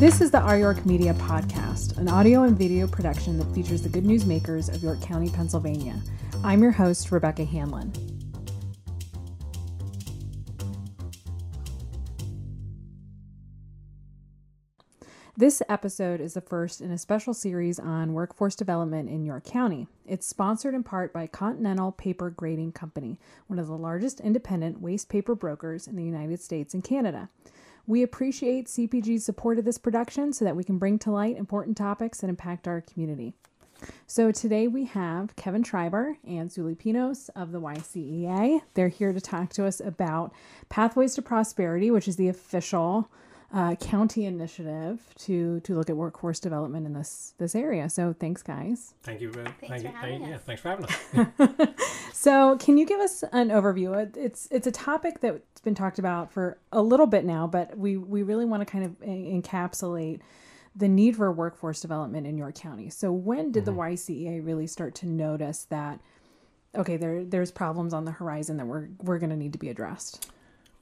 This is the Our York Media Podcast, an audio and video production that features the good news makers of York County, Pennsylvania. I'm your host, Rebecca Hanlon. This episode is the first in a special series on workforce development in York County. It's sponsored in part by Continental Paper Grading Company, one of the largest independent waste paper brokers in the United States and Canada. We appreciate CPG's support of this production so that we can bring to light important topics that impact our community. So today we have Kevin Schreiber and Sully Pinos of the YCEA. They're here to talk to us about Pathways to Prosperity, which is the official uh, county initiative to to look at workforce development in this this area. So thanks, guys. Thank you. Uh, thanks thank for you. having thank- Yeah, us. thanks for having us. So, can you give us an overview? Uh, it's it's a topic that's been talked about for a little bit now, but we we really want to kind of encapsulate the need for workforce development in York County. So, when did the mm-hmm. YCEA really start to notice that okay, there there's problems on the horizon that we're we're going to need to be addressed?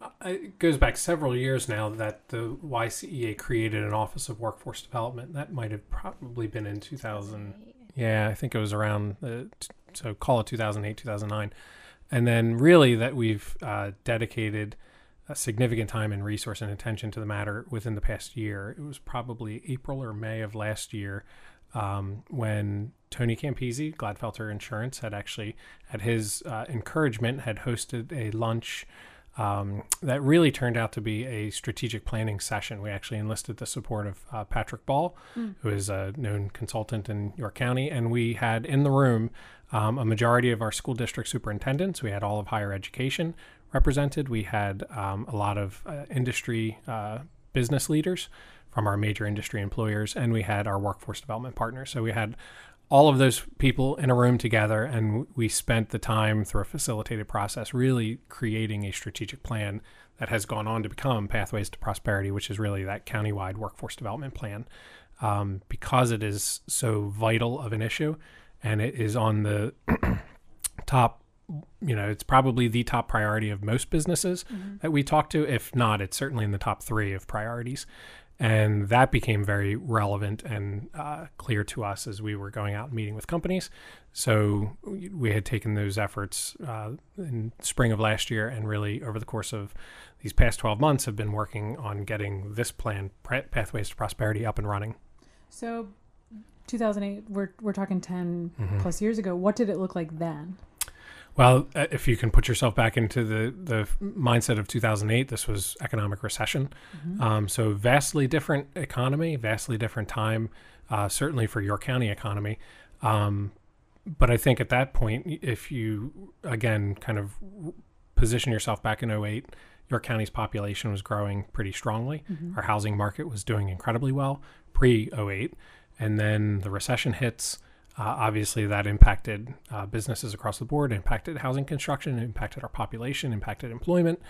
Uh, it goes back several years now that the YCEA created an Office of Workforce Development. That might have probably been in 2000. Yeah, I think it was around, the, so call it 2008, 2009. And then really that we've uh, dedicated a significant time and resource and attention to the matter within the past year. It was probably April or May of last year um, when Tony Campisi, Glatfelter Insurance, had actually, at his uh, encouragement, had hosted a lunch um, that really turned out to be a strategic planning session. We actually enlisted the support of uh, Patrick Ball, who is a known consultant in York County, and we had in the room um, a majority of our school district superintendents. We had all of higher education represented. We had um, a lot of uh, industry uh, business leaders from our major industry employers, and we had our workforce development partners. So we had all of those people in a room together, and we spent the time through a facilitated process really creating a strategic plan that has gone on to become Pathways to Prosperity, which is really that countywide workforce development plan. Um, because it is so vital of an issue and it is on the top you know it's probably the top priority of most businesses that we talk to. If not it's certainly in the top three of priorities and that became very relevant and uh, clear to us as we were going out and meeting with companies so we had taken those efforts uh, in spring of last year and really over the course of these past 12 months have been working on getting this plan Pa- pathways to prosperity up and running So, 2008, we're we're talking 10 Mm-hmm. plus years ago. What did it look like then? Well, uh, if you can put yourself back into the the mindset of 2008, this was economic recession. Um, so vastly different economy, vastly different time, uh, certainly for York County economy. Um, but I think at that point, if you again kind of position yourself back in 08, York County's population was growing pretty strongly. Our housing market was doing incredibly well pre 08. And then the recession hits. Uh, obviously, that impacted uh, businesses across the board, impacted housing construction, impacted our population, impacted employment.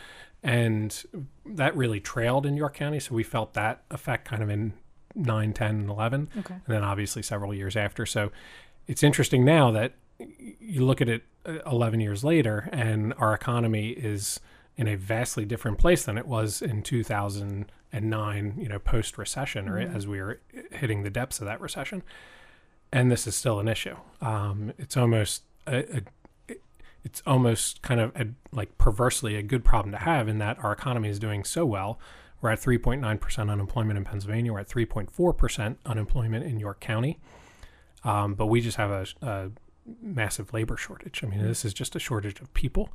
And that really trailed in York County. So we felt that effect kind of in 9, 10, and 11 Okay. and then obviously several years after. So it's interesting now that you look at it uh, 11 years later, and our economy is in a vastly different place than it was in 2009, you know, post recession, or as we were hitting the depths of that recession. And this is still an issue. Um, it's almost a, a it's almost kind of a, like perversely a good problem to have in that our economy is doing so well. We're at 3.9% unemployment in Pennsylvania. We're at 3.4% unemployment in York County. Um, but we just have a, a massive labor shortage. I mean, this is just a shortage of people.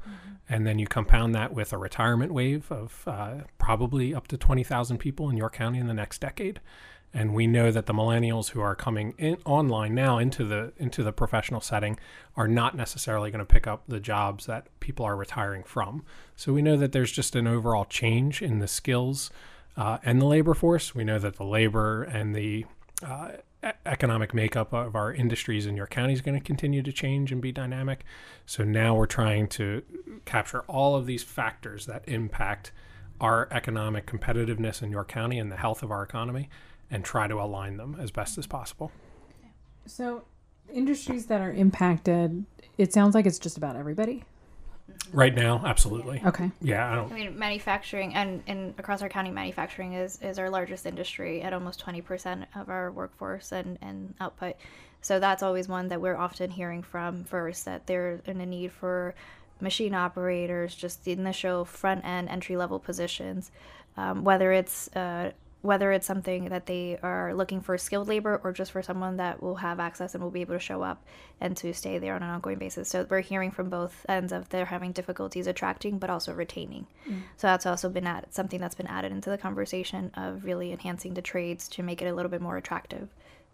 And then you compound that with a retirement wave of uh, probably up to 20,000 people in York County in the next decade. And we know that the millennials who are coming in online now into the into the professional setting are not necessarily going to pick up the jobs that people are retiring from. So we know that there's just an overall change in the skills uh, and the labor force. We know that the labor and the uh, economic makeup of our industries in York County is going to continue to change and be dynamic. So now we're trying to capture all of these factors that impact our economic competitiveness in York County and the health of our economy and try to align them as best as possible. So, industries that are impacted, it sounds like it's just about everybody. Right now, absolutely. Okay. Yeah, I I don't. mean, manufacturing and, and across our county, manufacturing is, is our largest industry at almost 20% of our workforce and, and output. So that's always one that we're often hearing from first that they're in a need for machine operators, just the initial front end entry level positions, um, whether it's uh, whether it's something that they are looking for skilled labor or just for someone that will have access and will be able to show up and to stay there on an ongoing basis. So we're hearing from both ends of they're having difficulties attracting but also retaining. Mm. So that's also been added, something that's been added into the conversation of really enhancing the trades to make it a little bit more attractive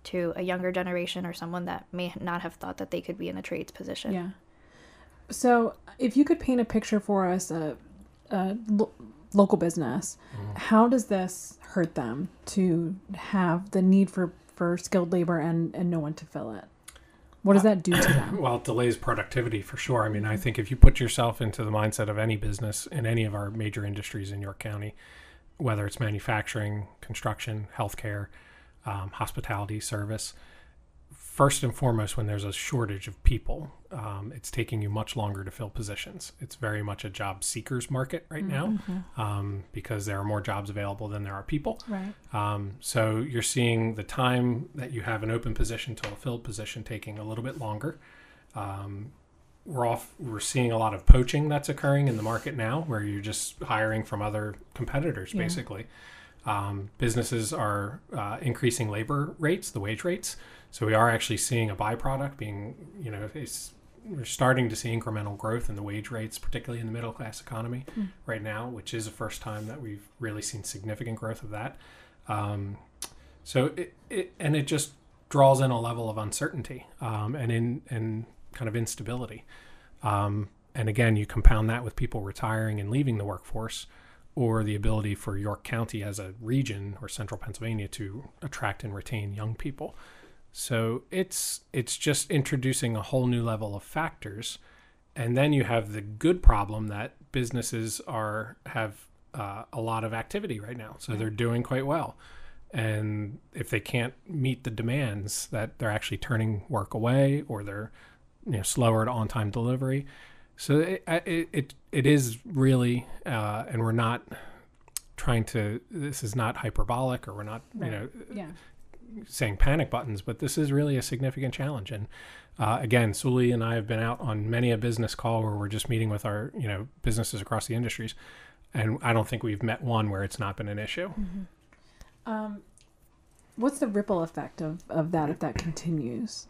to a younger generation or someone that may not have thought that they could be in a trades position. Yeah. So, if you could paint a picture for us, a, a lo- local business, how does this hurt them to have the need for, for skilled labor and, and no one to fill it? What does that do to them? Well, it delays productivity for sure. I mean, I think if you put yourself into the mindset of any business in any of our major industries in York County, whether it's manufacturing, construction, healthcare, um, hospitality, service, first and foremost, when there's a shortage of people, um, it's taking you much longer to fill positions. It's very much a job seekers market right now um, because there are more jobs available than there are people. Right. Um, so you're seeing the time that you have an open position to a filled position taking a little bit longer. Um, we're off. We're seeing a lot of poaching that's occurring in the market now, where you're just hiring from other competitors, Yeah. basically. Um, businesses are uh, increasing labor rates, the wage rates. So we are actually seeing a byproduct being, you know, it's we're starting to see incremental growth in the wage rates, particularly in the middle class economy right now, which is the first time that we've really seen significant growth of that. Um, so it, it and it just draws in a level of uncertainty um, and in and kind of instability. Um, and again, you compound that with people retiring and leaving the workforce, or the ability for York County as a region or central Pennsylvania to attract and retain young people. So it's it's just introducing a whole new level of factors, and then you have the good problem that businesses are have uh, a lot of activity right now, so they're doing quite well. And if they can't meet the demands, that they're actually turning work away, or they're you know slower to on time delivery. So it it it, it is really, uh, and we're not trying to. This is not hyperbolic, or we're not Right. you know Yeah. Saying panic buttons, but this is really a significant challenge. And uh, again, Sully and I have been out on many a business call where we're just meeting with our you know businesses across the industries, and I don't think we've met one where it's not been an issue. Um, what's the ripple effect of, of that if that continues?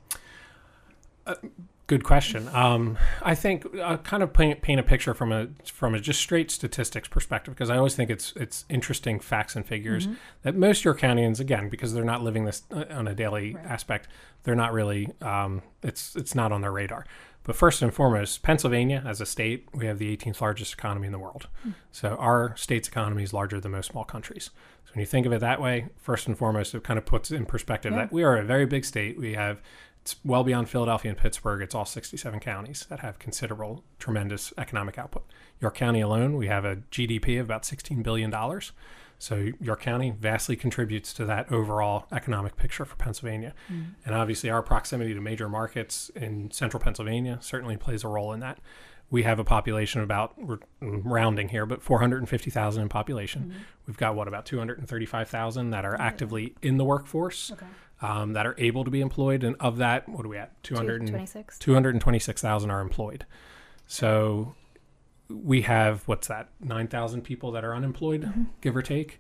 Good question. Um, I think uh, kind of paint, paint a picture from a from a just straight statistics perspective because I always think it's it's interesting facts and figures that most Yorktowners again because they're not living this uh, on a daily Right. aspect they're not really um, it's it's not on their radar. But first and foremost, Pennsylvania as a state, we have the 18th largest economy in the world. So our state's economy is larger than most small countries. So when you think of it that way, first and foremost, it kind of puts in perspective Yeah. that we are a very big state. We have it's well beyond Philadelphia and Pittsburgh. It's all 67 counties that have considerable, tremendous economic output. York County alone, we have a GDP of about $16 billion. So York County vastly contributes to that overall economic picture for Pennsylvania. Mm. And obviously, our proximity to major markets in central Pennsylvania certainly plays a role in that. We have a population of about, we're mm, rounding here, but 450,000 in population. Mm. We've got what, about 235,000 that are oh, actively in the workforce Okay. Um, that are able to be employed. And of that, what are we at? 200 and- 26. 226,000 are employed. So we have, what's that, 9,000 people that are unemployed, give or take.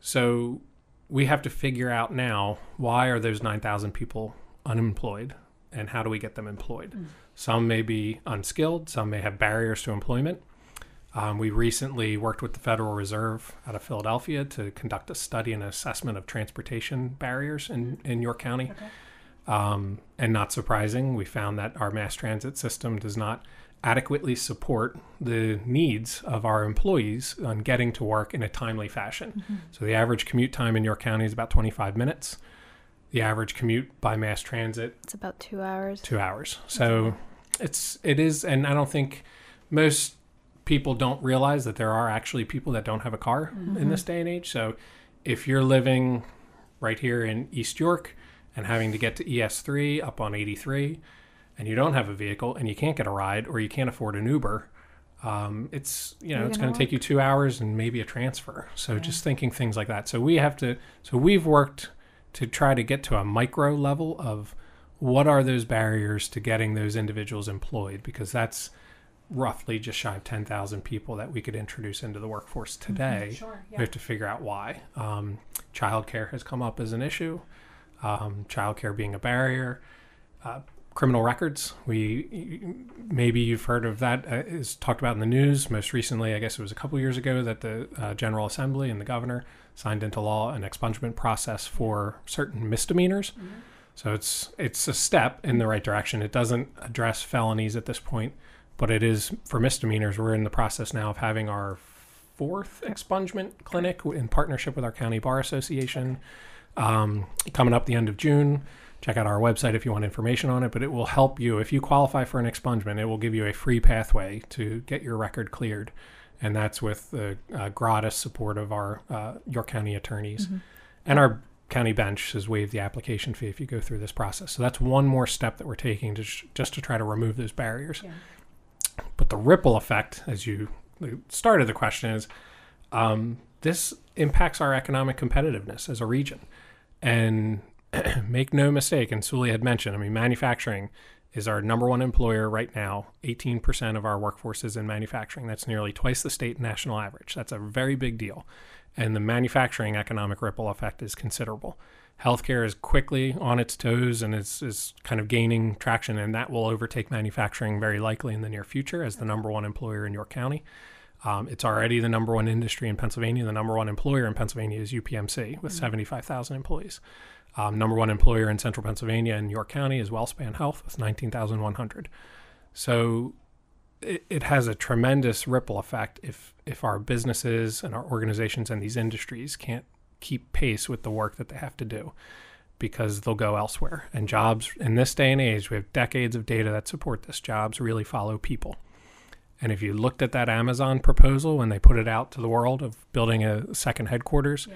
So we have to figure out now why are those 9,000 people unemployed and how do we get them employed? Some may be unskilled, some may have barriers to employment. Um, we recently worked with the Federal Reserve out of Philadelphia to conduct a study and assessment of transportation barriers in, in York County. Um, and not surprising, we found that our mass transit system does not adequately support the needs of our employees on getting to work in a timely fashion. So the average commute time in York County is about 25 minutes. The average commute by mass transit It's about two hours. two hours. So it's it is, and I don't think most people don't realize that there are actually people that don't have a car in this day and age. So if you're living right here in East York and having to get to ES3 up on 83, and you don't have a vehicle and you can't get a ride or you can't afford an Uber, um, it's you know You're it's gonna take you two hours and maybe a transfer. So Yeah. just thinking things like that. So we have to. So we've worked to try to get to a micro level of what are those barriers to getting those individuals employed because that's roughly just shy of 10,000 people that we could introduce into the workforce today. Sure. We have to figure out why. Um, childcare has come up as an issue. Um, childcare being a barrier. Uh, criminal records. We maybe you've heard of that uh, is talked about in the news. Most recently, I guess it was a couple years ago that the uh, General Assembly and the governor signed into law an expungement process for certain misdemeanors. So it's it's a step in the right direction. It doesn't address felonies at this point, but it is for misdemeanors. We're in the process now of having our fourth expungement clinic in partnership with our county bar association um, coming up the end of June. Check out our website if you want information on it, but it will help you if you qualify for an expungement. It will give you a free pathway to get your record cleared, and that's with the uh, gratis support of our uh, York County attorneys, and our county bench has waived the application fee if you go through this process. So that's one more step that we're taking to sh- just to try to remove those barriers. Yeah. But the ripple effect, as you started the question is, um, this impacts our economic competitiveness as a region. And make no mistake, and Sully had mentioned, I mean, manufacturing is our number one employer right now. 18% of our workforce is in manufacturing. That's nearly twice the state national average. That's a very big deal. And the manufacturing economic ripple effect is considerable. Healthcare is quickly on its toes and is, is kind of gaining traction, and that will overtake manufacturing very likely in the near future as the number one employer in York County. Um, it's already the number one industry in Pennsylvania. The number one employer in Pennsylvania is UPMC with 75,000 employees. Um, number one employer in central Pennsylvania and York County is WellSpan Health with 19,100. So it, it has a tremendous ripple effect if, if our businesses and our organizations and these industries can't keep pace with the work that they have to do because they'll go elsewhere. And jobs in this day and age, we have decades of data that support this. Jobs really follow people. And if you looked at that Amazon proposal when they put it out to the world of building a second headquarters,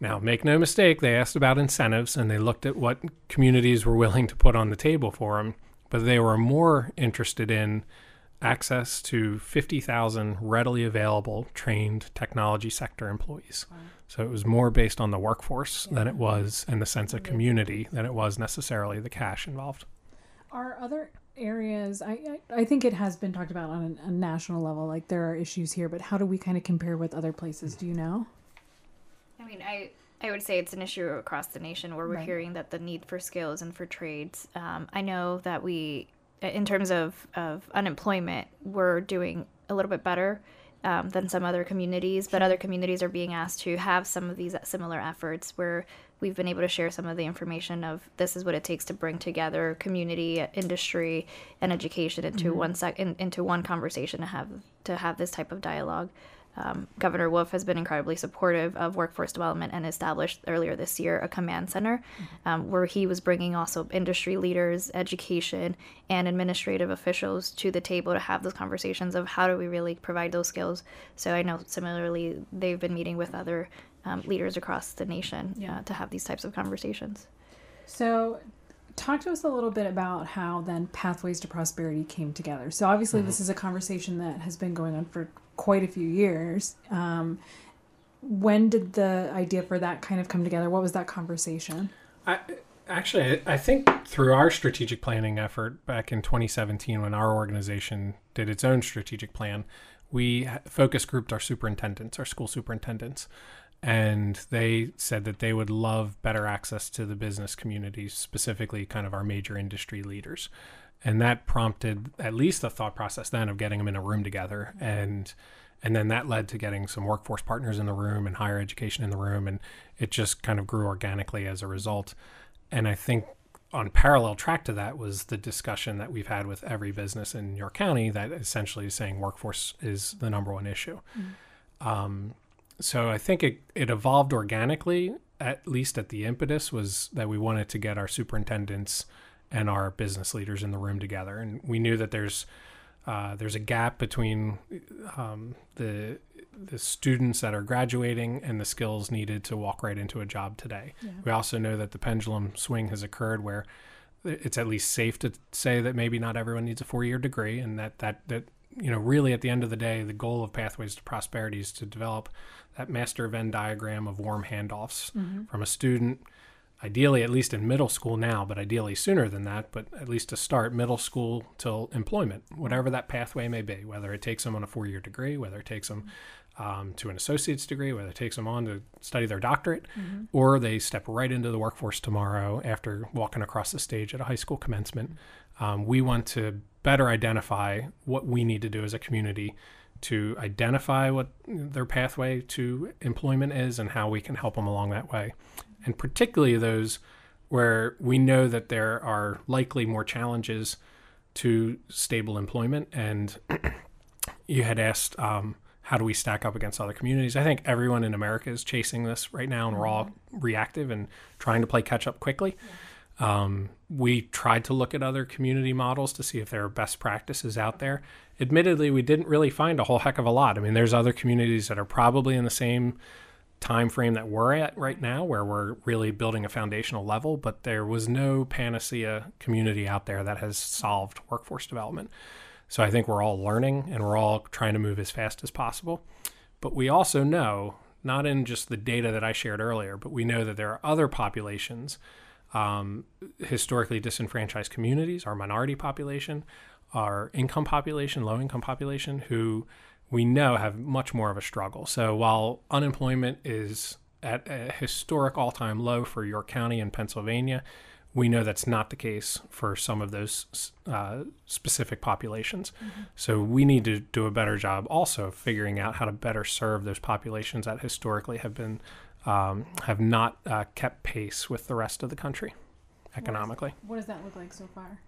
now make no mistake, they asked about incentives and they looked at what communities were willing to put on the table for them, but they were more interested in access to 50,000 readily available trained technology sector employees. So it was more based on the workforce than it was and the sense of community than it was necessarily the cash involved. Are other areas? I, I I think it has been talked about on a, a national level. Like there are issues here, but how do we kind of compare with other places? Do you know? I mean, I I would say it's an issue across the nation where we're Right. hearing that the need for skills and for trades. Um, I know that we, in terms of of unemployment, we're doing a little bit better. Um, than some other communities, but other communities are being asked to have some of these similar efforts where we've been able to share some of the information of this is what it takes to bring together community, industry, and education into one sec- in, into one conversation to have to have this type of dialogue. Um, Governor Wolf has been incredibly supportive of workforce development and established earlier this year a command center um, where he was bringing also industry leaders, education, and administrative officials to the table to have those conversations of how do we really provide those skills. So I know similarly they've been meeting with other um, leaders across the nation Yeah. uh, to have these types of conversations. So, talk to us a little bit about how then Pathways to Prosperity came together. So, obviously, this is a conversation that has been going on for quite a few years. Um, when did the idea for that kind of come together? What was that conversation? I, actually, I think through our strategic planning effort back in 2017, when our organization did its own strategic plan, we focus grouped our superintendents, our school superintendents, and they said that they would love better access to the business community, specifically kind of our major industry leaders. And that prompted at least a thought process then of getting them in a room together. And and then that led to getting some workforce partners in the room and higher education in the room. And it just kind of grew organically as a result. And i think on parallel track to that was the discussion that we've had with every business in york county that essentially is saying workforce is the number one issue. Um, so i think it, it evolved organically at least at the impetus was that we wanted to get our superintendents and our business leaders in the room together and we knew that there's uh, there's a gap between um, the the students that are graduating and the skills needed to walk right into a job today. We also know that the pendulum swing has occurred where it's at least safe to say that maybe not everyone needs a four year degree, and that that that you know really at the end of the day, the goal of Pathways to Prosperity is to develop that master Venn diagram of warm handoffs mm-hmm. from a student ideally at least in middle school now, but ideally sooner than that, but at least to start middle school till employment, whatever that pathway may be, whether it takes them on a four year degree, whether it takes them um, to an associate's degree, whether it takes them on to study their doctorate, mm-hmm. or they step right into the workforce tomorrow after walking across the stage at a high school commencement. Um, we want to better identify what we need to do as a community to identify what their pathway to employment is and how we can help them along that way and particularly those where we know that there are likely more challenges to stable employment. And you had asked, um, how do we stack up against other communities? I think everyone in America is chasing this right now, and we're all reactive and trying to play catch up quickly. Um, we tried to look at other community models to see if there are best practices out there. Admittedly, we didn't really find a whole heck of a lot. I mean, there's other communities that are probably in the same time frame that we're at right now where we're really building a foundational level but there was no panacea community out there that has solved workforce development. So i think we're all learning and we're all trying to move as fast as possible. But we also know not in just the data that i shared earlier but we know that there are other populations um, historically disenfranchised communities our minority population our income population low income population who we know have much more of a struggle. So while unemployment is at a historic all time low for York County in Pennsylvania, we know that's not the case for some of those uh, specific populations. Mm-hmm. So we need to do a better job also figuring out how to better serve those populations that historically have been um, have not uh, kept pace with the rest of the country economically. What does, what does that look like so far?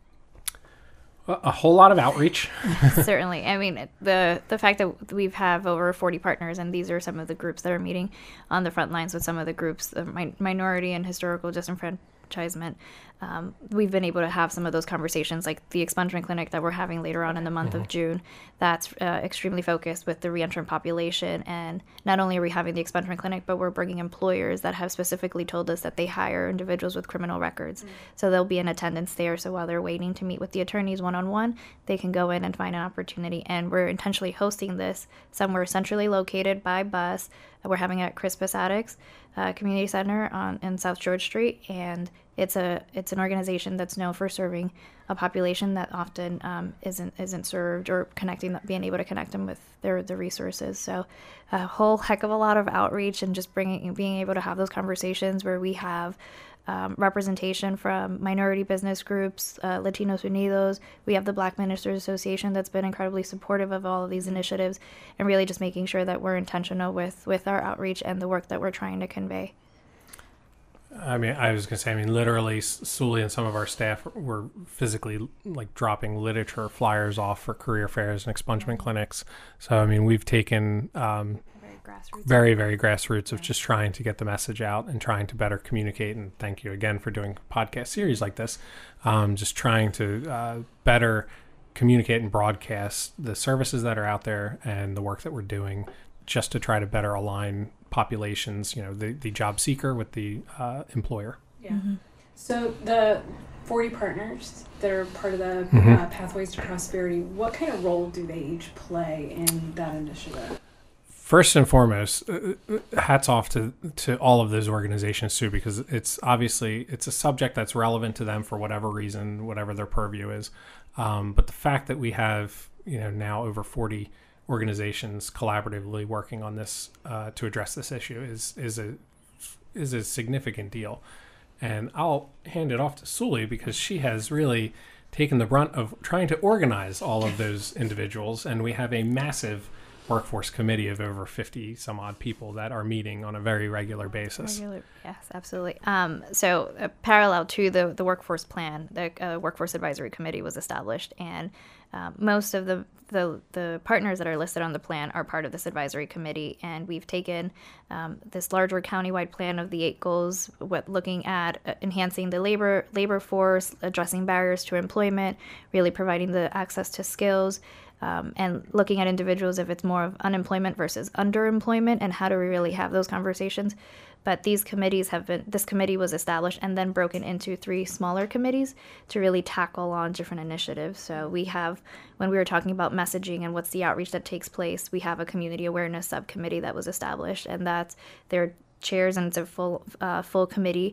A whole lot of outreach. Certainly, I mean the the fact that we have over forty partners, and these are some of the groups that are meeting on the front lines with some of the groups, the minority and historical disenfranchisement um, we've been able to have some of those conversations, like the expungement clinic that we're having later on in the month mm-hmm. of June. That's uh, extremely focused with the reentrant population. And not only are we having the expungement clinic, but we're bringing employers that have specifically told us that they hire individuals with criminal records. Mm-hmm. So they'll be in attendance there. So while they're waiting to meet with the attorneys one on one, they can go in and find an opportunity. And we're intentionally hosting this somewhere centrally located by bus. We're having it at Crispus Attucks uh, Community Center on in South George Street, and it's a it's an organization that's known for serving a population that often um, isn't isn't served or connecting being able to connect them with their the resources. So a whole heck of a lot of outreach and just bringing being able to have those conversations where we have um, representation from minority business groups, uh, Latinos Unidos. We have the Black Ministers Association that's been incredibly supportive of all of these initiatives, and really just making sure that we're intentional with with our outreach and the work that we're trying to convey. I mean, I was gonna say, I mean, literally, Sully and some of our staff were physically like dropping literature flyers off for career fairs and expungement clinics. So, I mean, we've taken um, grassroots. Very, very grassroots of just trying to get the message out and trying to better communicate. And thank you again for doing a podcast series like this. Um, just trying to uh, better communicate and broadcast the services that are out there and the work that we're doing just to try to better align populations, you know, the, the job seeker with the uh, employer. Yeah. Mm-hmm. So the 40 partners that are part of the mm-hmm. uh, Pathways to Prosperity, what kind of role do they each play in that initiative? First and foremost, uh, uh, hats off to to all of those organizations too, because it's obviously it's a subject that's relevant to them for whatever reason, whatever their purview is. Um, but the fact that we have you know now over forty organizations collaboratively working on this uh, to address this issue is is a is a significant deal. And I'll hand it off to Sully because she has really taken the brunt of trying to organize all of those individuals, and we have a massive workforce committee of over 50 some odd people that are meeting on a very regular basis. Regular, yes, absolutely. Um, so, uh, parallel to the, the workforce plan, the uh, workforce advisory committee was established, and um, most of the, the, the partners that are listed on the plan are part of this advisory committee, and we've taken um, this larger countywide plan of the eight goals, what looking at uh, enhancing the labor labor force, addressing barriers to employment, really providing the access to skills, um, and looking at individuals if it's more of unemployment versus underemployment and how do we really have those conversations But these committees have been, this committee was established and then broken into three smaller committees to really tackle on different initiatives. So we have, when we were talking about messaging and what's the outreach that takes place, we have a community awareness subcommittee that was established, and that's their chairs and it's a full uh, full committee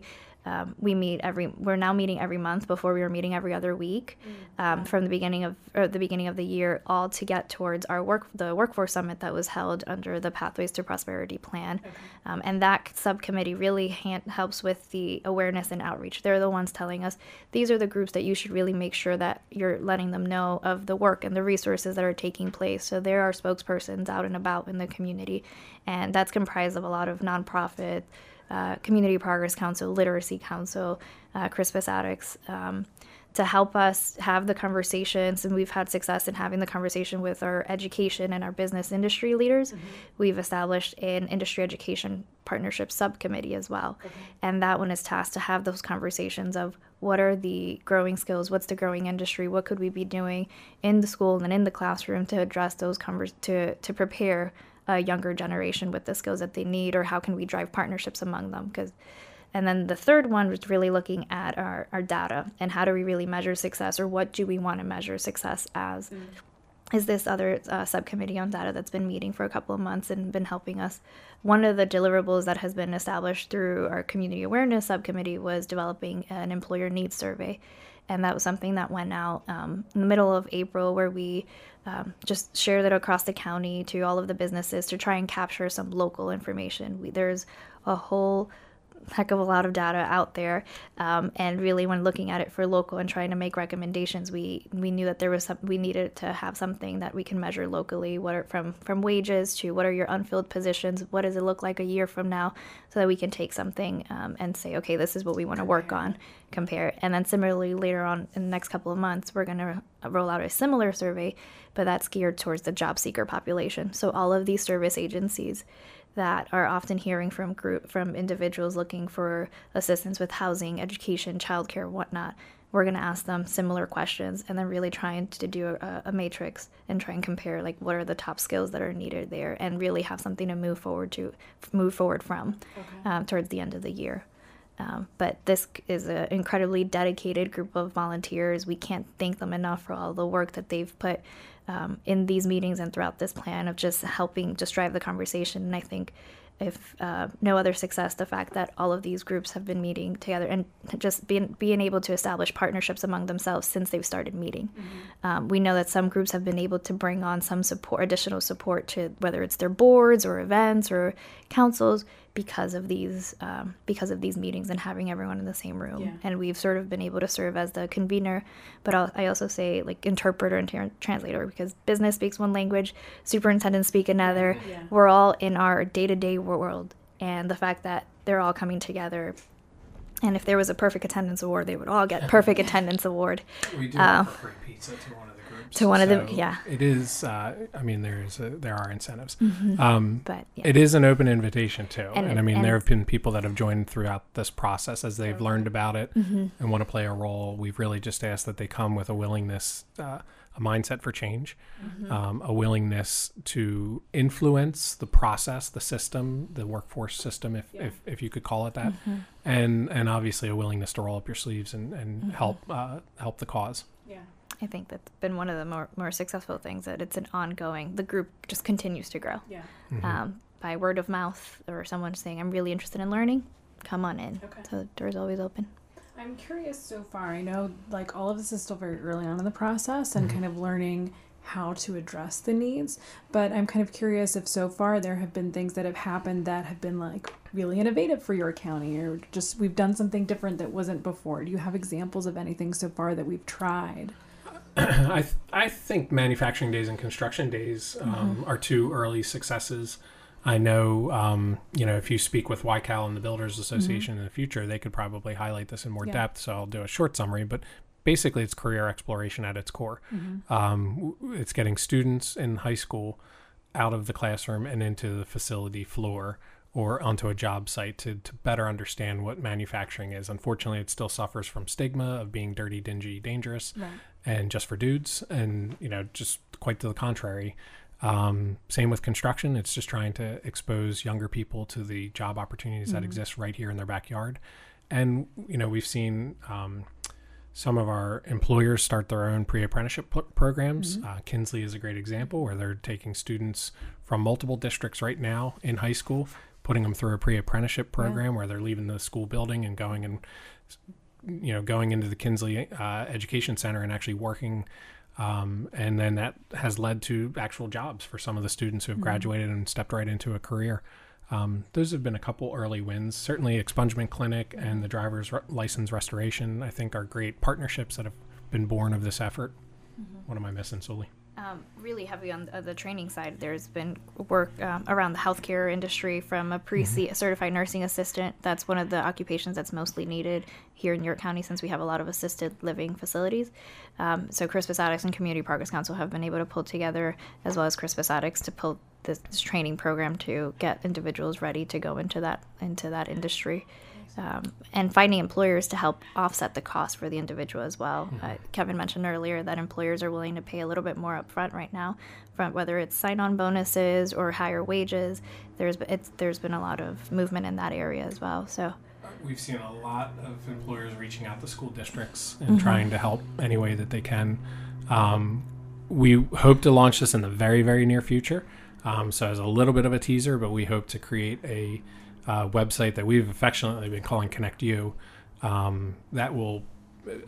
um, we meet every. We're now meeting every month. Before we were meeting every other week, mm-hmm. um, from the beginning of or the beginning of the year, all to get towards our work the workforce summit that was held under the Pathways to Prosperity plan, okay. um, and that subcommittee really hand, helps with the awareness and outreach. They're the ones telling us these are the groups that you should really make sure that you're letting them know of the work and the resources that are taking place. So there are spokespersons out and about in the community, and that's comprised of a lot of nonprofit uh, Community Progress Council, Literacy Council, uh, Crispus Attucks, um, to help us have the conversations. And we've had success in having the conversation with our education and our business industry leaders. Mm-hmm. We've established an industry education partnership subcommittee as well. Okay. And that one is tasked to have those conversations of what are the growing skills, what's the growing industry, what could we be doing in the school and in the classroom to address those convers to to prepare a younger generation with the skills that they need or how can we drive partnerships among them? Because and then the third one was really looking at our, our data and how do we really measure success or what do we want to measure success as? Mm. is this other uh, subcommittee on data that's been meeting for a couple of months and been helping us. One of the deliverables that has been established through our community awareness subcommittee was developing an employer needs survey and that was something that went out um, in the middle of April, where we um, just shared it across the county to all of the businesses to try and capture some local information. We, there's a whole heck of a lot of data out there. Um, and really, when looking at it for local and trying to make recommendations, we we knew that there was some, we needed to have something that we can measure locally. What are from from wages to what are your unfilled positions? What does it look like a year from now? So that we can take something um, and say, okay, this is what we want to work on, compare. And then similarly, later on in the next couple of months, we're going to roll out a similar survey, but that's geared towards the job seeker population. So all of these service agencies that are often hearing from group from individuals looking for assistance with housing, education, childcare, whatnot. We're going to ask them similar questions and then really trying to do a, a, matrix and try and compare like what are the top skills that are needed there and really have something to move forward to move forward from okay. um, towards the end of the year. Um, but this is an incredibly dedicated group of volunteers. We can't thank them enough for all the work that they've put um, in these meetings and throughout this plan of just helping just drive the conversation. And I think if uh, no other success, the fact that all of these groups have been meeting together and just being being able to establish partnerships among themselves since they've started meeting. Mm-hmm. Um, we know that some groups have been able to bring on some support, additional support to whether it's their boards or events or councils because of these um, because of these meetings and having everyone in the same room. Yeah. And we've sort of been able to serve as the convener, but I'll, i also say like interpreter and ter- translator because business speaks one language, superintendents speak another. Yeah. We're all in our day to day world, and the fact that they're all coming together. And if there was a perfect attendance award, they would all get perfect attendance award. We do uh, offer free pizza to one to one so of the yeah it is uh, i mean there's a, there are incentives mm-hmm. um, but yeah. it is an open invitation too and, and i mean and there have been people that have joined throughout this process as they've learned about it mm-hmm. and want to play a role we've really just asked that they come with a willingness uh, a mindset for change mm-hmm. um, a willingness to influence the process the system the workforce system if, yeah. if, if you could call it that mm-hmm. and and obviously a willingness to roll up your sleeves and, and mm-hmm. help uh, help the cause I think that's been one of the more, more successful things that it's an ongoing, the group just continues to grow. Yeah. Mm-hmm. Um, by word of mouth or someone saying, I'm really interested in learning, come on in. Okay. So the door's always open. I'm curious so far. I know like all of this is still very early on in the process and mm-hmm. kind of learning how to address the needs. But I'm kind of curious if so far there have been things that have happened that have been like really innovative for your county or just we've done something different that wasn't before. Do you have examples of anything so far that we've tried? I th- I think manufacturing days and construction days um, mm-hmm. are two early successes. I know, um, you know, if you speak with YCAL and the Builders Association mm-hmm. in the future, they could probably highlight this in more yeah. depth. So I'll do a short summary, but basically, it's career exploration at its core. Mm-hmm. Um, it's getting students in high school out of the classroom and into the facility floor or onto a job site to, to better understand what manufacturing is. Unfortunately, it still suffers from stigma of being dirty, dingy, dangerous, right. And just for dudes. And, you know, just quite to the contrary. Um, same with construction. It's just trying to expose younger people to the job opportunities that exist right here in their backyard. And, you know, we've seen um, some of our employers start their own pre apprenticeship p- programs. Uh, Kinsley is a great example where they're taking students from multiple districts right now in high school, putting them through a pre apprenticeship program where they're leaving the school building and going and you know going into the Kinsley uh, Education Center and actually working. Um, and then that has led to actual jobs for some of the students who have graduated and stepped right into a career. Um, those have been a couple early wins. Certainly, Expungement Clinic and the driver's re- license restoration, I think, are great partnerships that have been born of this effort. What am I missing, Sully? Um, really heavy on the, the training side. There's been work um, around the healthcare industry from a pre certified nursing assistant. That's one of the occupations that's mostly needed here in York County since we have a lot of assisted living facilities. Um, so Crispus Attucks and Community Progress Council have been able to pull together, as well as Crispus Attucks, to pull this, this training program to get individuals ready to go into that into that industry um, and finding employers to help offset the cost for the individual as well. Uh, Kevin mentioned earlier that employers are willing to pay a little bit more upfront right now, from whether it's sign-on bonuses or higher wages. There's it's, there's been a lot of movement in that area as well. So We've seen a lot of employers reaching out to school districts and trying to help any way that they can. Um, we hope to launch this in the very, very near future. Um, so, as a little bit of a teaser, but we hope to create a uh, website that we've affectionately been calling Connect You um, that will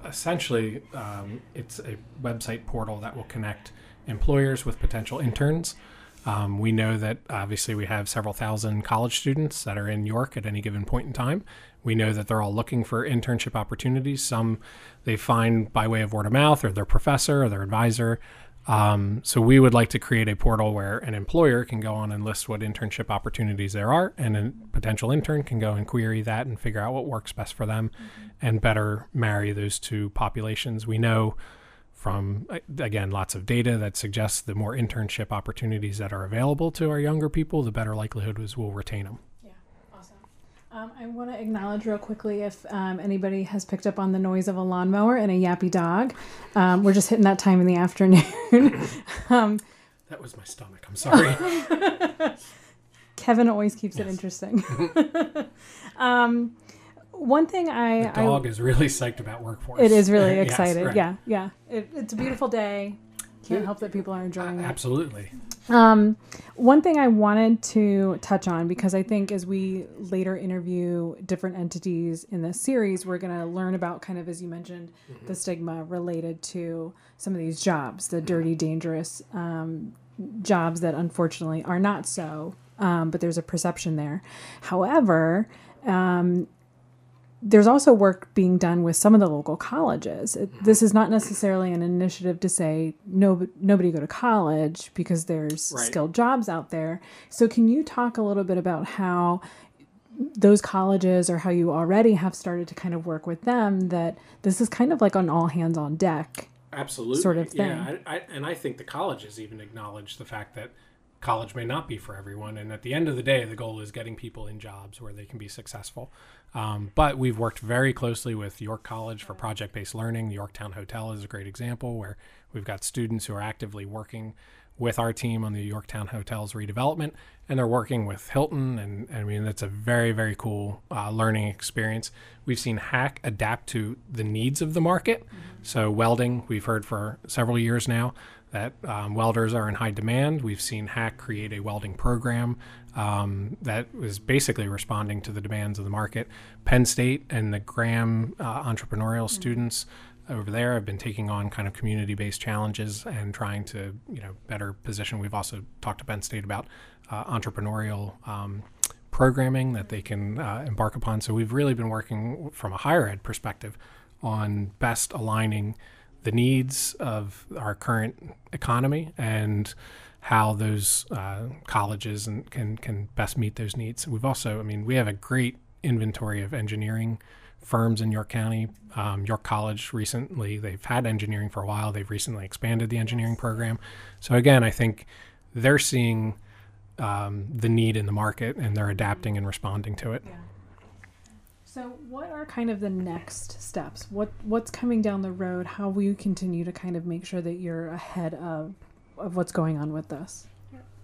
essentially um, it's a website portal that will connect employers with potential interns. Um, we know that obviously we have several thousand college students that are in York at any given point in time. We know that they're all looking for internship opportunities. Some they find by way of word of mouth or their professor or their advisor. Um, so we would like to create a portal where an employer can go on and list what internship opportunities there are, and a potential intern can go and query that and figure out what works best for them, and better marry those two populations. We know from uh, again lots of data that suggests the more internship opportunities that are available to our younger people, the better likelihood is we'll retain them. Um, I want to acknowledge real quickly if um, anybody has picked up on the noise of a lawnmower and a yappy dog. Um, we're just hitting that time in the afternoon. um, That was my stomach. I'm sorry. Kevin always keeps it interesting. um, one thing I, the dog is really psyched about workforce. I it is really Yes, excited. right. Yeah, yeah. It, it's a beautiful day. Can't help that people are enjoying it. Absolutely. Um, one thing I wanted to touch on because I think as we later interview different entities in this series, we're going to learn about kind of, as you mentioned, the stigma related to some of these jobs, the dirty, dangerous um, jobs that unfortunately are not so, um, but there's a perception there. However, um, there's also work being done with some of the local colleges. It, this mm-hmm. is not necessarily an initiative to say no, nobody go to college because there's Right. skilled jobs out there. So, can you talk a little bit about how those colleges or how you already have started to kind of work with them? That this is kind of like an all hands on deck. Absolutely. sort of thing. Yeah, I, I, and I think the colleges even acknowledge the fact that college may not be for everyone. And at the end of the day, the goal is getting people in jobs where they can be successful. Um, but we've worked very closely with York College for project based learning. The Yorktown Hotel is a great example where we've got students who are actively working with our team on the Yorktown Hotel's redevelopment, and they're working with Hilton, and I mean that's a very very cool uh, learning experience. We've seen HACC adapt to the needs of the market. So welding, we've heard for several years now that um, welders are in high demand. We've seen HACC create a welding program um, that was basically responding to the demands of the market. Penn State and the Graham uh, entrepreneurial students over there have been taking on kind of community-based challenges and trying to you know better position. We've also talked to Penn State about uh, entrepreneurial um, programming that they can uh, embark upon. So we've really been working from a higher ed perspective on best aligning the needs of our current economy and how those uh, colleges and can can best meet those needs. We've also, I mean, we have a great inventory of engineering firms in York County. Um, York College recently, they've had engineering for a while. They've recently expanded the engineering program. So again, I think they're seeing um, the need in the market and they're adapting and responding to it. So, what are kind of the next steps? What what's coming down the road? How will you continue to kind of make sure that you're ahead of of what's going on with this?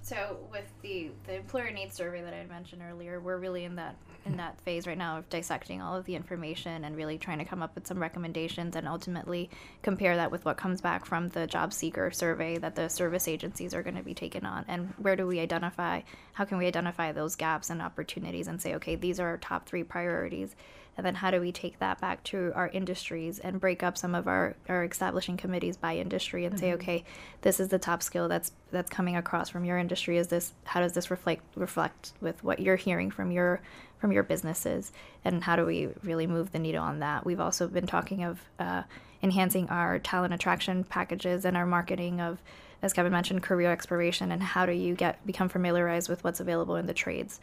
So with the the employer needs survey that I had mentioned earlier, we're really in that in that phase right now of dissecting all of the information and really trying to come up with some recommendations and ultimately compare that with what comes back from the job seeker survey that the service agencies are going to be taken on and where do we identify how can we identify those gaps and opportunities and say okay these are our top 3 priorities and then how do we take that back to our industries and break up some of our, our establishing committees by industry and mm-hmm. say okay this is the top skill that's that's coming across from your industry is this how does this reflect reflect with what you're hearing from your from your businesses and how do we really move the needle on that we've also been talking of uh, enhancing our talent attraction packages and our marketing of as Kevin mentioned, career exploration and how do you get become familiarized with what's available in the trades.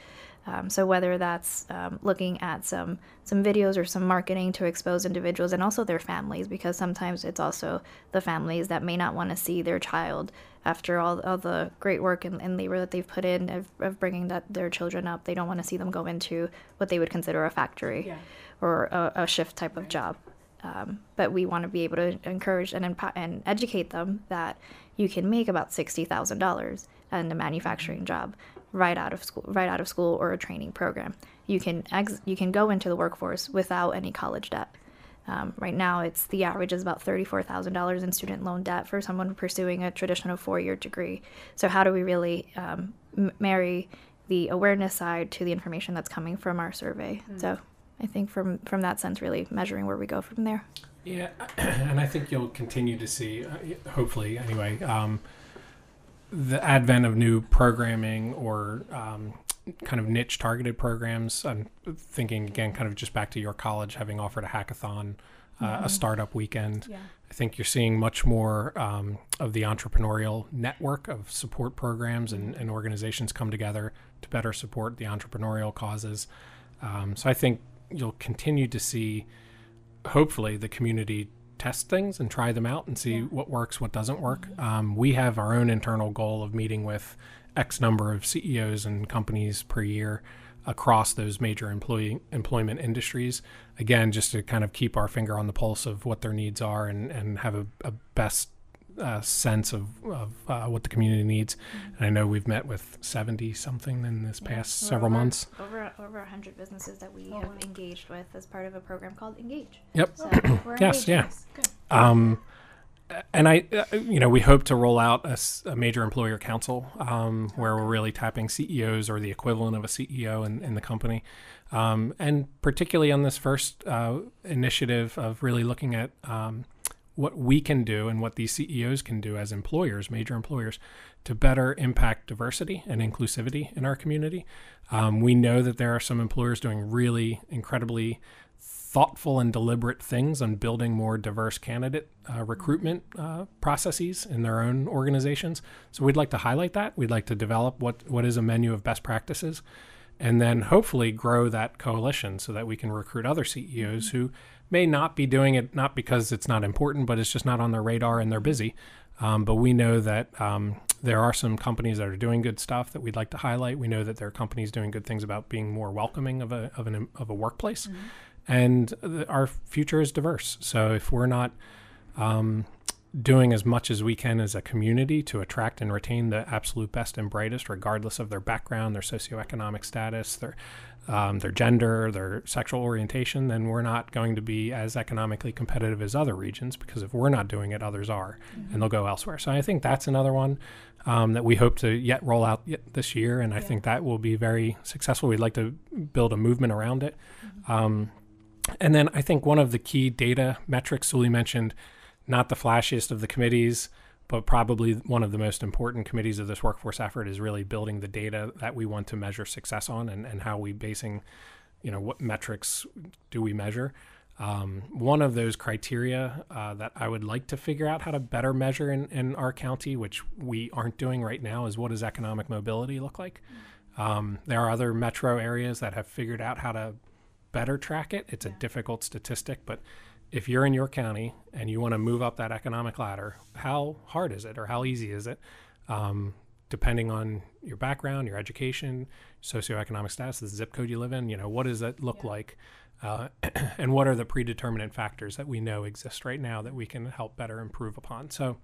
Um, so whether that's um, looking at some some videos or some marketing to expose individuals and also their families, because sometimes it's also the families that may not want to see their child after all, all the great work and, and labor that they've put in of, of bringing that their children up. They don't want to see them go into what they would consider a factory yeah. or a, a, shift type of job. Um, but we want to be able to encourage and, and educate them that you can make about sixty thousand dollars in a manufacturing job right out of school, right out of school or a training program. You can ex- you can go into the workforce without any college debt. Um, right now, it's the average is about thirty-four thousand dollars in student loan debt for someone pursuing a traditional four-year degree. So, how do we really um, m- marry the awareness side to the information that's coming from our survey? Mm. So, I think from from that sense, really measuring where we go from there. Yeah, and I think you'll continue to see, uh, hopefully, anyway, um, the advent of new programming or um, kind of niche targeted programs. I'm thinking again, kind of just back to your college having offered a hackathon, uh, mm-hmm. a startup weekend. Yeah. I think you're seeing much more um, of the entrepreneurial network of support programs and, and, organizations come together to better support the entrepreneurial causes. Um, so I think you'll continue to see hopefully the community test things and try them out and see yeah. what works, what doesn't work. Mm-hmm. Um, we have our own internal goal of meeting with X number of CEOs and companies per year across those major employee employment industries. Again, just to kind of keep our finger on the pulse of what their needs are and, and have a, a best uh, sense of, of uh, what the community needs. Mm-hmm. And I know we've met with 70 something in this yeah, past several over, months. Over over 100 businesses that we oh, have engaged with as part of a program called Engage. Yep. So yes, yeah. Um, and I, uh, you know, we hope to roll out a, a major employer council um, where we're really tapping CEOs or the equivalent of a CEO in, in the company. Um, and particularly on this first uh, initiative of really looking at um, what we can do and what these CEOs can do as employers, major employers, to better impact diversity and inclusivity in our community. Um, we know that there are some employers doing really incredibly thoughtful and deliberate things on building more diverse candidate uh, recruitment uh, processes in their own organizations. So we'd like to highlight that. We'd like to develop what, what is a menu of best practices and then hopefully grow that coalition so that we can recruit other CEOs who may not be doing it not because it's not important, but it's just not on their radar and they're busy. Um, but we know that um, there are some companies that are doing good stuff that we'd like to highlight. We know that there are companies doing good things about being more welcoming of a of an of a workplace, mm-hmm. And our future is diverse. So if we're not um, doing as much as we can as a community to attract and retain the absolute best and brightest, regardless of their background, their socioeconomic status, their um, their gender, their sexual orientation, then we're not going to be as economically competitive as other regions because if we're not doing it, others are, mm-hmm. and they'll go elsewhere. So I think that's another one um, that we hope to yet roll out yet this year, and I think that will be very successful. We'd like to build a movement around it. Mm-hmm. Um, and then I think one of the key data metrics Sully mentioned not the flashiest of the committees, but probably one of the most important committees of this workforce effort is really building the data that we want to measure success on and, and how we basing, you know, what metrics do we measure. Um, one of those criteria uh, that I would like to figure out how to better measure in, in, our county, which we aren't doing right now, is what does economic mobility look like? Um, there are other metro areas that have figured out how to better track it. It's yeah. a difficult statistic, but if you're in your county and you want to move up that economic ladder, how hard is it or how easy is it? Um, depending on your background, your education, socioeconomic status, the zip code you live in, you know, what does that look yeah. like? Uh, and what are the predeterminant factors that we know exist right now that we can help better improve upon? So,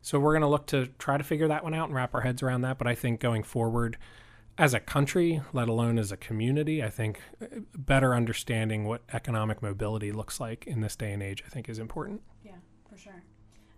So we're going to look to try to figure that one out and wrap our heads around that. But I think going forward, as a country, let alone as a community, I think uh, better understanding what economic mobility looks like in this day and age, I think, is important. Yeah, for sure.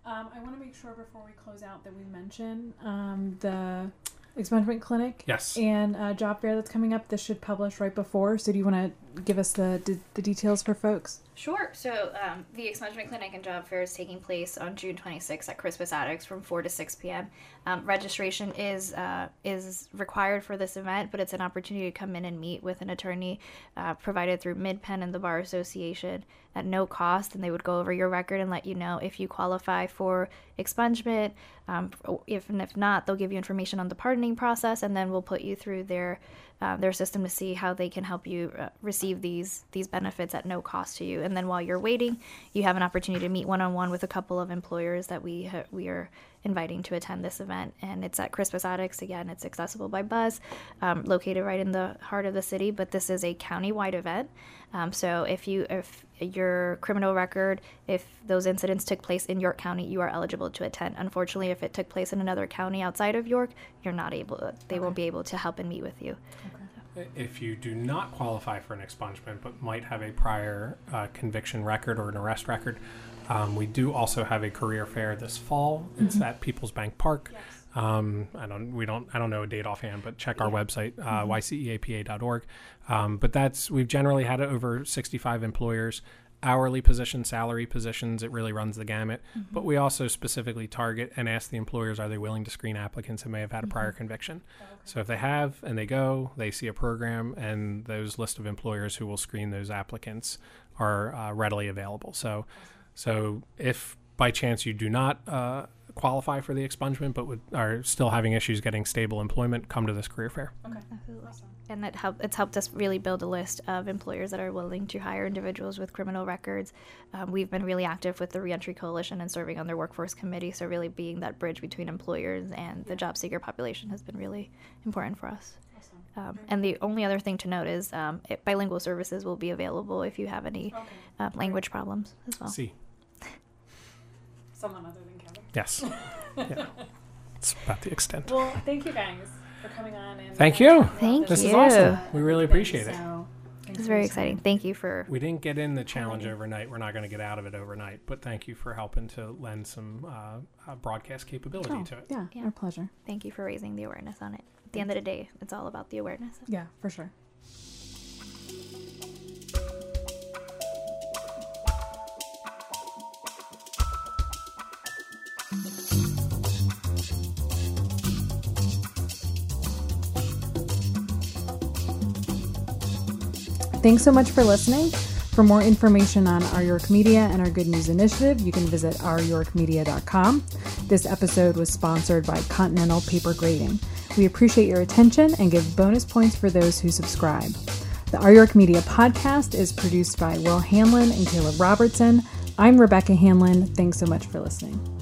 Um, I want to make sure before we close out that we mention um, the expungement clinic. Yes. And uh, job fair that's coming up. This should publish right before. So do you want to give us the, the, details for folks? Sure. So um, the expungement clinic and job fair is taking place on June 26th at Crispus Attucks from 4 to 6 p.m. Um, registration is uh, is required for this event, but it's an opportunity to come in and meet with an attorney uh, provided through MidPenn and the Bar Association at no cost, and they would go over your record and let you know if you qualify for expungement. Um, if and if not, they'll give you information on the pardoning process, and then we'll put you through their uh, their system to see how they can help you uh, receive these these benefits at no cost to you. And then while you're waiting, you have an opportunity to meet one on one with a couple of employers that we ha- we are inviting to attend this event. And it's at Crispus Attucks again. It's accessible by bus, um, located right in the heart of the city. But this is a county-wide event. Um, so if you if your criminal record, if those incidents took place in York County, you are eligible to attend. Unfortunately, if it took place in another county outside of York, you're not able. They okay. won't be able to help and meet with you. Okay. If you do not qualify for an expungement but might have a prior uh, conviction record or an arrest record, um, we do also have a career fair this fall. It's mm-hmm. at People's Bank Park. Yes. Um, I don't, we don't, I don't know a date offhand, but check our yeah. website, uh, mm-hmm. yceapa.org. Um, but that's, we've generally had over 65 employers, hourly positions, salary positions. It really runs the gamut. Mm-hmm. But we also specifically target and ask the employers, are they willing to screen applicants who may have had a prior mm-hmm. conviction? Oh, okay. So if they have and they go, they see a program and those list of employers who will screen those applicants are uh, readily available. So, so if by chance you do not, uh, qualify for the expungement but would, are still having issues getting stable employment, come to this career fair. Okay, absolutely. Awesome. And that help, it's helped us really build a list of employers that are willing to hire individuals with criminal records. Um, we've been really active with the Reentry Coalition and serving on their workforce committee. So, really being that bridge between employers and the job seeker population has been really important for us. Um, and the only other thing to note is um, it, bilingual services will be available if you have any okay. uh, language problems as well. See. Someone other than Kevin. Yes. yeah. It's about the extent. Well, thank you guys for coming on. And thank you. Thank this you. This is awesome. We really appreciate it. So, it's very exciting. Thank you for. We didn't get in the challenge overnight. We're not going to get out of it overnight. But thank you for helping to lend some uh, uh, broadcast capability oh, to it. Yeah, yeah, our pleasure. Thank you for raising the awareness on it. At the end of the day, it's all about the awareness. Yeah, for sure. Thanks so much for listening. For more information on Our York Media and our Good News Initiative, you can visit ouryorkmedia.com. This episode was sponsored by Continental Paper Grading. We appreciate your attention and give bonus points for those who subscribe. The Our York Media podcast is produced by Will Hanlon and Caleb Robertson. I'm Rebecca Hanlon. Thanks so much for listening.